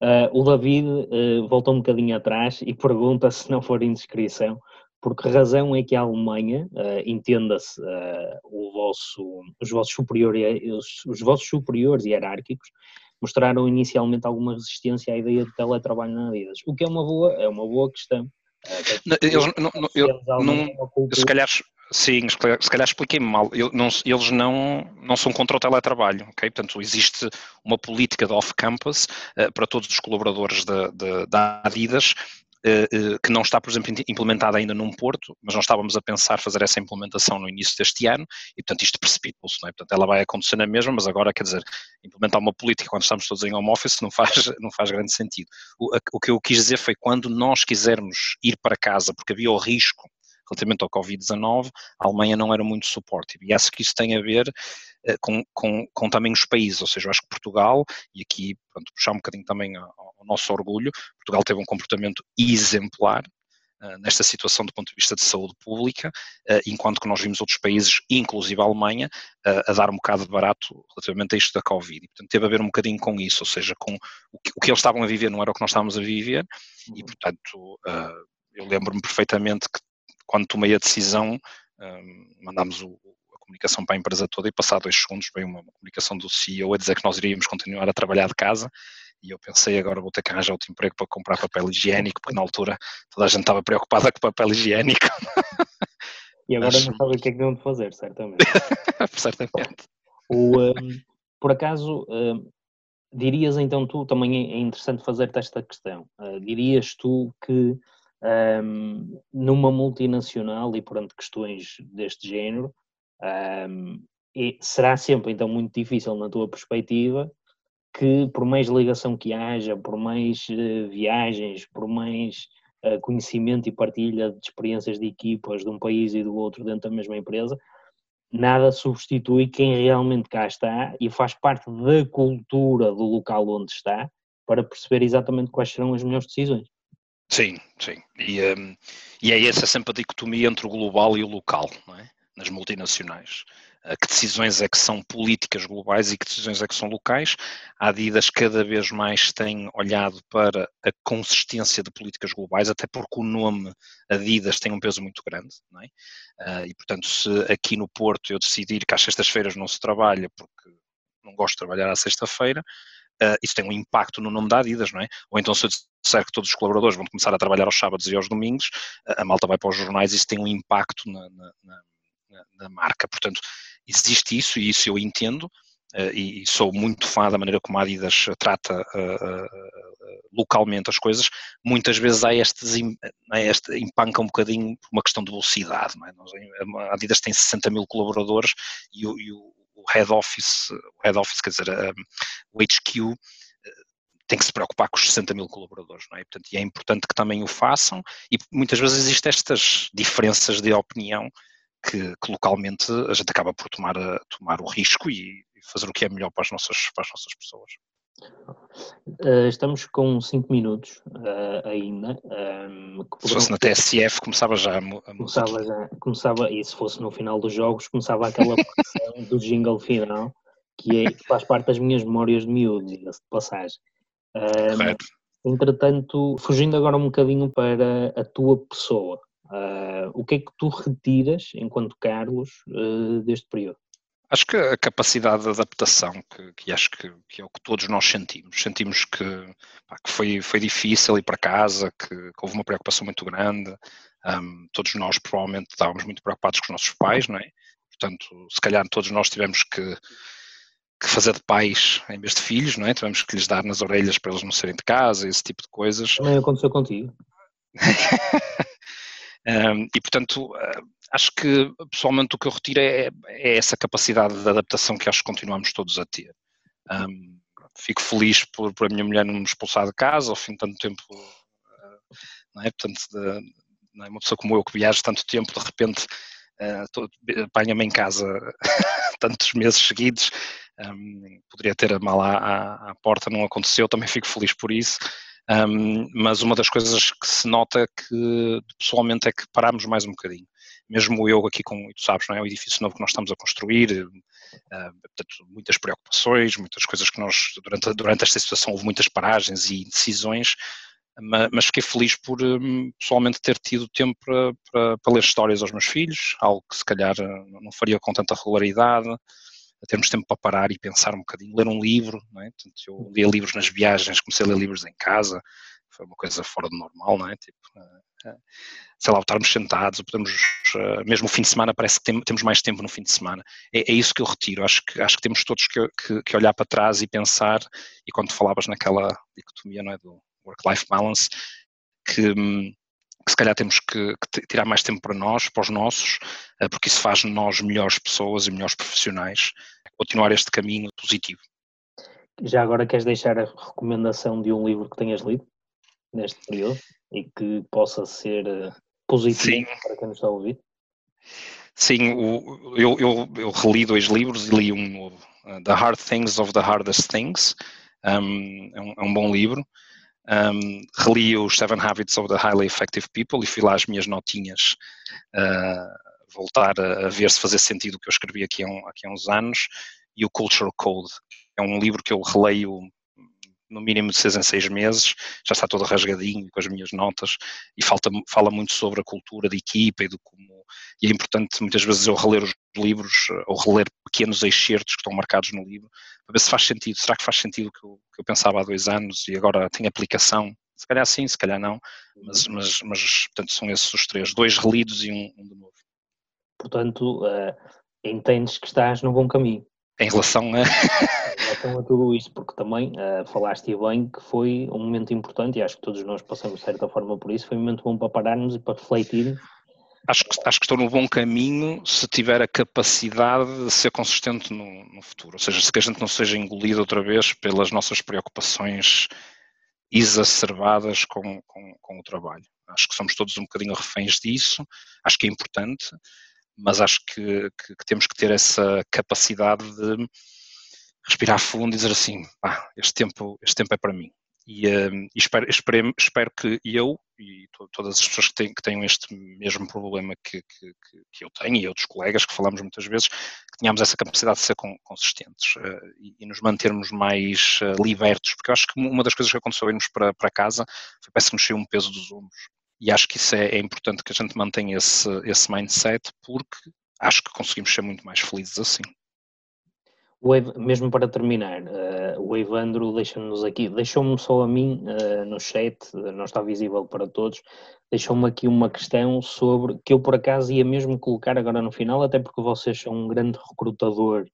Uh, o David uh, volta um bocadinho atrás e pergunta se não for indiscrição, por que razão é que a Alemanha, uh, entenda-se uh, vosso, os, vossos superiores, os, os, vossos superiores hierárquicos, mostraram inicialmente alguma resistência à ideia de teletrabalho na Adidas, o que é uma boa, é uma boa questão. Eles, não, não, eu, não, se calhar Sim, se calhar expliquei-me mal. Não, eles não, não são contra o teletrabalho, ok? Portanto, existe uma política de off-campus uh, para todos os colaboradores da Adidas que não está, por exemplo, implementada ainda num Porto, mas nós estávamos a pensar fazer essa implementação no início deste ano e, portanto, isto precipitou-se, não é? Portanto, ela vai acontecer na mesma, mas agora, quer dizer, implementar uma política quando estamos todos em home office não faz, não faz grande sentido. O, o que eu quis dizer foi quando nós quisermos ir para casa, porque havia o risco relativamente ao Covid-19, a Alemanha não era muito suporte. E acho que isso tem a ver uh, com, com, com, também os países, ou seja, eu acho que Portugal, e aqui pronto, puxar um bocadinho também ao, ao nosso orgulho, Portugal teve um comportamento exemplar, uh, nesta situação do ponto de vista de saúde pública, uh, enquanto que nós vimos outros países, inclusive a Alemanha, a dar um bocado de barato relativamente a isto da Covid. E, portanto, teve a ver um bocadinho com isso, ou seja, com o que, o que, eles estavam a viver não era o que nós estávamos a viver, e, uhum. portanto, eu lembro-me perfeitamente que quando tomei a decisão, um, mandámos o, a comunicação para a empresa toda e passado dois segundos veio uma, uma, comunicação do CEO a dizer que nós iríamos continuar a trabalhar de casa e eu pensei agora vou ter que arranjar outro emprego para comprar papel higiênico porque na altura toda a gente estava preocupada com papel higiênico. E agora Mas... não sabem o que é que deviam de fazer, certamente. certamente. O, um, por acaso, um, dirias então tu, também é interessante fazer-te esta questão, uh, dirias tu que um, numa multinacional e perante questões deste género, um, será sempre então muito difícil na tua perspectiva que por mais ligação que haja, por mais uh, viagens, por mais uh, conhecimento e partilha de experiências de equipas de um país e do outro dentro da mesma empresa, nada substitui quem realmente cá está e faz parte da cultura do local onde está para perceber exatamente quais serão as melhores decisões. Sim, sim. E, um, e é essa sempre a dicotomia entre o global e o local, não é? nas multinacionais. Uh, que decisões é que são políticas globais e que decisões é que são locais? A Adidas cada vez mais tem olhado para a consistência de políticas globais, até porque o nome Adidas tem um peso muito grande, não é? Uh, e portanto, se aqui no Porto eu decidir que às sextas-feiras não se trabalha porque não gosto de trabalhar à sexta-feira, uh, isso tem um impacto no nome da Adidas, não é? Ou então se eu disser que todos os colaboradores vão começar a trabalhar aos sábados e aos domingos, a malta vai para os jornais e isso tem um impacto na, na, na, na marca. Portanto, existe isso e isso eu entendo. Uh, e sou muito fã da maneira como a Adidas trata uh, localmente as coisas, muitas vezes há este, este empanca um bocadinho por uma questão de velocidade. É? a Adidas tem 60 mil colaboradores e o, e o head office, o head office, quer dizer, o HQ, eh, tem que se preocupar com os 60 mil colaboradores, não é? Portanto, e é importante que também o façam e muitas vezes existem estas diferenças de opinião que, que localmente a gente acaba por tomar, tomar o risco e, fazer o que é melhor para as nossas, para as nossas pessoas. Uh, estamos com 5 minutos uh, ainda. Um, ehm, se fosse na TSF, começava já a, a começava, já, começava, e se fosse no final dos jogos, começava aquela pressão do jingle final, que, é, faz parte das minhas memórias de miúdo, diga-se de passagem. Um, ehm, entretanto, fugindo agora um bocadinho para a tua pessoa, uh, o que é que tu retiras, enquanto Carlos, deste período? Acho que a capacidade de adaptação, que, que acho que, que, é o que todos nós sentimos. Sentimos que, pá, que foi, foi difícil ir para casa, que, houve uma preocupação muito grande. Um, todos nós provavelmente estávamos muito preocupados com os nossos pais, não é? Portanto, se calhar todos nós tivemos que, fazer de pais em vez de filhos, não é? Tivemos que lhes dar nas orelhas para eles não saírem de casa, esse tipo de coisas. Também aconteceu contigo. e portanto, acho que pessoalmente o que eu retiro é, é, essa capacidade de adaptação que acho que continuamos todos a ter. Um, fico feliz por, por, a minha mulher não me expulsar de casa ao fim de tanto tempo, uh, não é? Portanto, de, não é? uma pessoa como eu que viaja tanto tempo, de repente uh, apanha-me em casa tantos meses seguidos, um, poderia ter a mala à, à, porta, não aconteceu, também fico feliz por isso. Um, mas uma das coisas que se nota que pessoalmente é que paramos mais um bocadinho mesmo eu aqui com, tu sabes, não é? o edifício novo que nós estamos a construir, uh, portanto, muitas preocupações, muitas coisas que nós, durante, durante esta situação houve muitas paragens e decisões, mas, mas fiquei feliz por um, pessoalmente ter tido tempo para, para, para, ler histórias aos meus filhos, algo que se calhar não faria com tanta regularidade, termos tempo para parar e pensar um bocadinho, ler um livro, não é? Portanto, eu lia livros nas viagens, comecei a ler livros em casa, foi uma coisa fora do normal, não é? Tipo, sei lá, estarmos sentados, podemos, mesmo o fim de semana, parece que temos mais tempo no fim de semana. É, é isso que eu retiro. Acho que, acho que temos todos que, que, que, olhar para trás e pensar, e quando falavas naquela dicotomia não é, do work-life balance, que, que, se calhar temos que, que, tirar mais tempo para nós, para os nossos, porque isso faz de nós melhores pessoas e melhores profissionais, continuar este caminho positivo. Já agora queres deixar a recomendação de um livro que tenhas lido neste período e que possa ser eh, positivo Sim. para quem nos está a ouvir? Sim, o, eu, eu, eu, reli dois livros e li um novo, uh, The Hard Things of the Hardest Things, um, é, um, é, um, bom livro. Um, reli os Seven Habits of the Highly Effective People e fui lá as minhas notinhas uh, voltar a, a, ver se fazia sentido o que eu escrevi aqui há, um, aqui há uns anos e o Cultural Code, é um livro que eu releio no mínimo de seis em seis meses, já está todo rasgadinho com as minhas notas e falta, fala muito sobre a cultura de equipa e do como e é importante muitas vezes eu reler os livros ou reler pequenos excertos que estão marcados no livro para ver se faz sentido, será que faz sentido o que eu, que eu pensava há dois anos e agora tem aplicação, se calhar sim, se calhar não, mas, mas, mas portanto são esses os três, dois relidos e um, um de novo. Portanto, uh, entendes que estás no bom caminho. Em relação a. relação a tudo isso, porque também uh, falaste bem que foi um momento importante e acho que todos nós passamos de certa forma por isso. Foi um momento bom para pararmos e para refletir. Acho que, acho que estou no bom caminho se tiver a capacidade de ser consistente no, no futuro. Ou seja, se que a gente não seja engolido outra vez pelas nossas preocupações exacerbadas com, com, com o trabalho. Acho que somos todos um bocadinho reféns disso. Acho que é importante mas acho que, que, que, temos que ter essa capacidade de respirar fundo e dizer assim, este tempo, este tempo é para mim. E, um, e espero, espero, que eu e to, todas as pessoas que, têm, que tenham este mesmo problema que, que, que, eu tenho e outros colegas que falamos muitas vezes, que tenhamos essa capacidade de ser consistentes uh, e, e, nos mantermos mais uh, libertos, porque eu acho que uma das coisas que aconteceu irmos para, para casa foi parece que saiu um peso dos ombros e acho que isso é, é, importante que a gente mantenha esse, esse mindset, porque acho que conseguimos ser muito mais felizes assim. O, mesmo para terminar, uh, o Evandro deixa-nos aqui, deixou-me só a mim uh, no chat, uh, não está visível para todos, deixou-me aqui uma questão sobre que eu por acaso ia mesmo colocar agora no final, até porque vocês são um grande recrutador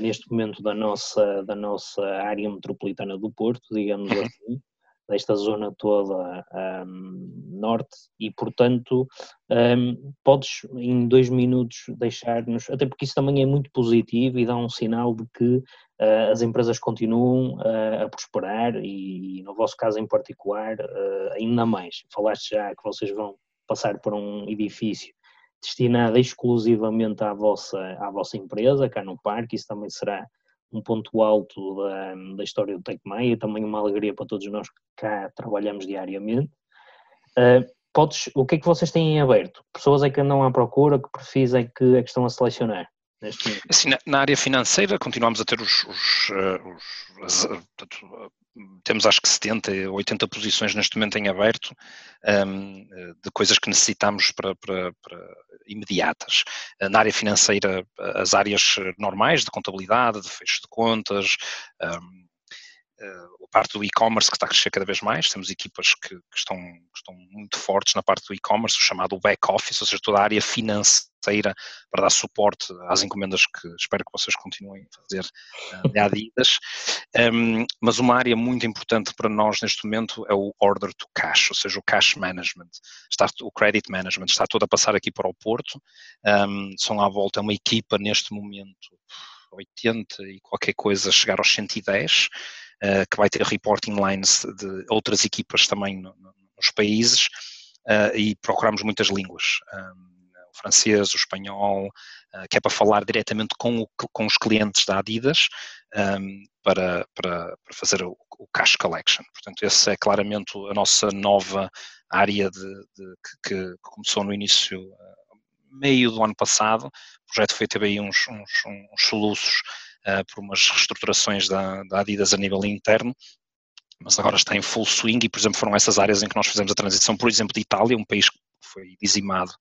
neste momento da nossa, da nossa área metropolitana do Porto, digamos assim desta zona toda um, norte e, portanto, um, podes em dois minutos deixar-nos, até porque isso também é muito positivo e dá um sinal de que uh, as empresas continuam uh, a prosperar e, no vosso caso em particular, uh, ainda mais. Falaste já que vocês vão passar por um edifício destinado exclusivamente à vossa, à vossa empresa, cá no parque, isso também será um ponto alto da, da história do TecMaia e também uma alegria para todos nós que cá trabalhamos diariamente. Uh, podes, o que é que vocês têm em aberto? Pessoas é que andam à procura, que perfis é que, é que estão a selecionar? Assim, na, na, área financeira continuamos a ter os, os, eh, os, portanto, temos acho que 70, 80 posições neste momento em aberto um, de coisas que necessitamos para, para, para, imediatas. Na área financeira, as áreas normais de contabilidade, de fecho de contas, um, a parte do e-commerce que está a crescer cada vez mais, temos equipas que, que, estão, que estão, muito fortes na parte do e-commerce, o chamado back-office, ou seja, toda a área financeira para dar suporte às encomendas que espero que vocês continuem a fazer de Adidas. Um, mas uma área muito importante para nós neste momento é o order to cash, ou seja, o cash management, está, o credit management, está todo a passar aqui para o Porto, um, são à volta uma equipa neste momento 80 e qualquer coisa chegar aos 110, uh, que vai ter reporting lines de outras equipas também no, no, nos países uh, e procuramos muitas línguas. Um, o francês, o espanhol, uh, que é para falar diretamente com, o, com os clientes da Adidas um, para, para, para, fazer o, o, cash collection. Portanto, essa é claramente a nossa nova área de, de que, que, começou no início, meio do ano passado. O projeto foi ter aí uns, uns, uns soluços uh, por umas reestruturações da, da Adidas a nível interno, mas agora está em full swing e, por exemplo, foram essas áreas em que nós fizemos a transição, por exemplo, de Itália, um país foi dizimado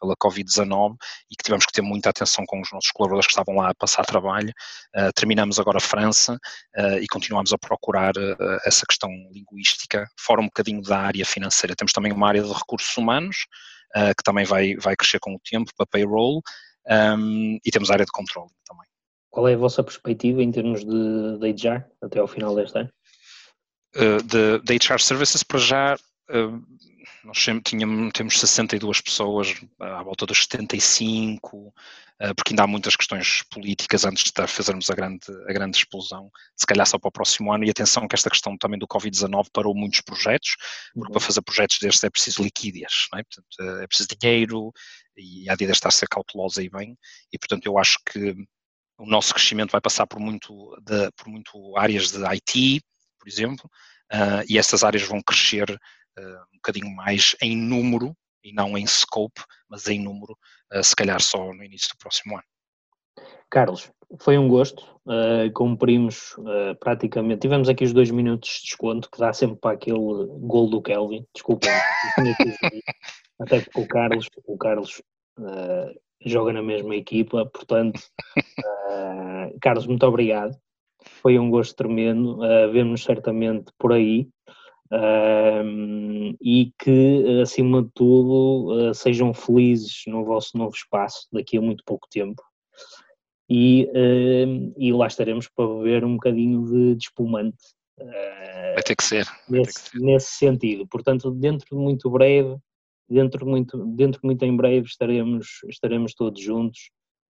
pela Covid-19 e que tivemos que ter muita atenção com os nossos colaboradores que estavam lá a passar trabalho. Uh, terminamos agora a França uh, e continuamos a procurar uh, essa questão linguística, fora um bocadinho da área financeira. Temos também uma área de recursos humanos, que também vai, vai crescer com o tempo, para payroll, um, e temos a área de controle também. Qual é a vossa perspectiva em termos de, de HR até ao final deste ano? de, de HR Services, para já, nós sempre tínhamos, temos 62 pessoas à volta dos 75, eh, porque ainda há muitas questões políticas antes de fazermos a grande, a grande explosão, se calhar só para o próximo ano, e atenção que esta questão também do Covid-19 parou muitos projetos, porque uhum. para fazer projetos destes é preciso liquidez, é? Portanto, é preciso dinheiro, e a Adidas está a ser cautelosa e bem, e portanto eu acho que o nosso crescimento vai passar por muito, de, por muito áreas de IT, por exemplo, uh, e essas áreas vão crescer um bocadinho mais em número e não em scope, mas em número, uh, se calhar só no início do próximo ano. Carlos, foi um gosto. Uh, cumprimos uh, praticamente. Tivemos aqui os dois minutos de desconto que dá sempre para aquele gol do Kelvin. Desculpa, até porque o Carlos, o Carlos uh, joga na mesma equipa, portanto, Carlos, muito obrigado. Foi um gosto tremendo. Uh, Vemos-nos certamente por aí e que, acima de tudo, uh, sejam felizes no vosso novo espaço daqui a muito pouco tempo. E, e lá estaremos para beber um bocadinho de, de espumante. Ah, vai ter que ser. Nesse, que ser. nesse sentido. Portanto, dentro de muito breve, dentro muito, dentro muito em breve estaremos, estaremos todos juntos.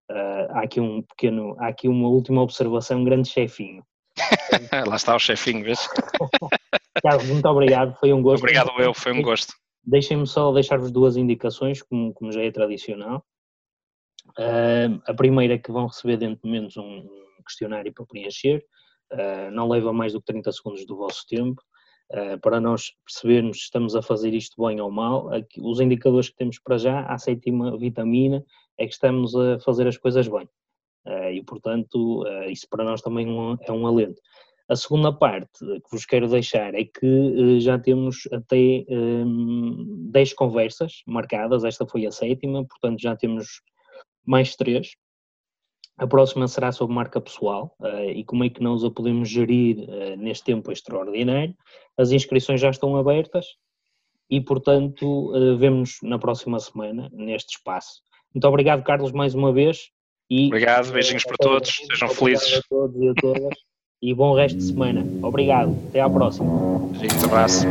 Uh, há aqui um pequeno, há aqui uma última observação, um grande chefinho. Lá está o chefinho, vês? Carlos, muito obrigado, foi um gosto. Obrigado eu, foi um gosto. Deixem-me só deixar-vos duas indicações, como, como já é tradicional. Uh, a primeira é que vão receber dentro de menos um questionário para preencher, uh, não leva mais do que 30 segundos do vosso tempo, uh, para nós percebermos se estamos a fazer isto bem ou mal. Aqui, os indicadores que temos para já, a sétima vitamina, é que estamos a fazer as coisas bem. e, portanto, isso para nós também é um alento. A segunda parte que vos quero deixar é que uh, já temos até um, ehm, 10 conversas marcadas, esta foi a sétima, portanto já temos mais três. A próxima será sobre marca pessoal uh, e como é que nós a podemos gerir uh, neste tempo extraordinário. As inscrições já estão abertas e, portanto, vemos na próxima semana neste espaço. Muito obrigado, Carlos, mais uma vez. E, obrigado, beijinhos para todos, sejam felizes. A todos e a todas e bom resto de semana. Obrigado. Até à próxima. Um abraço.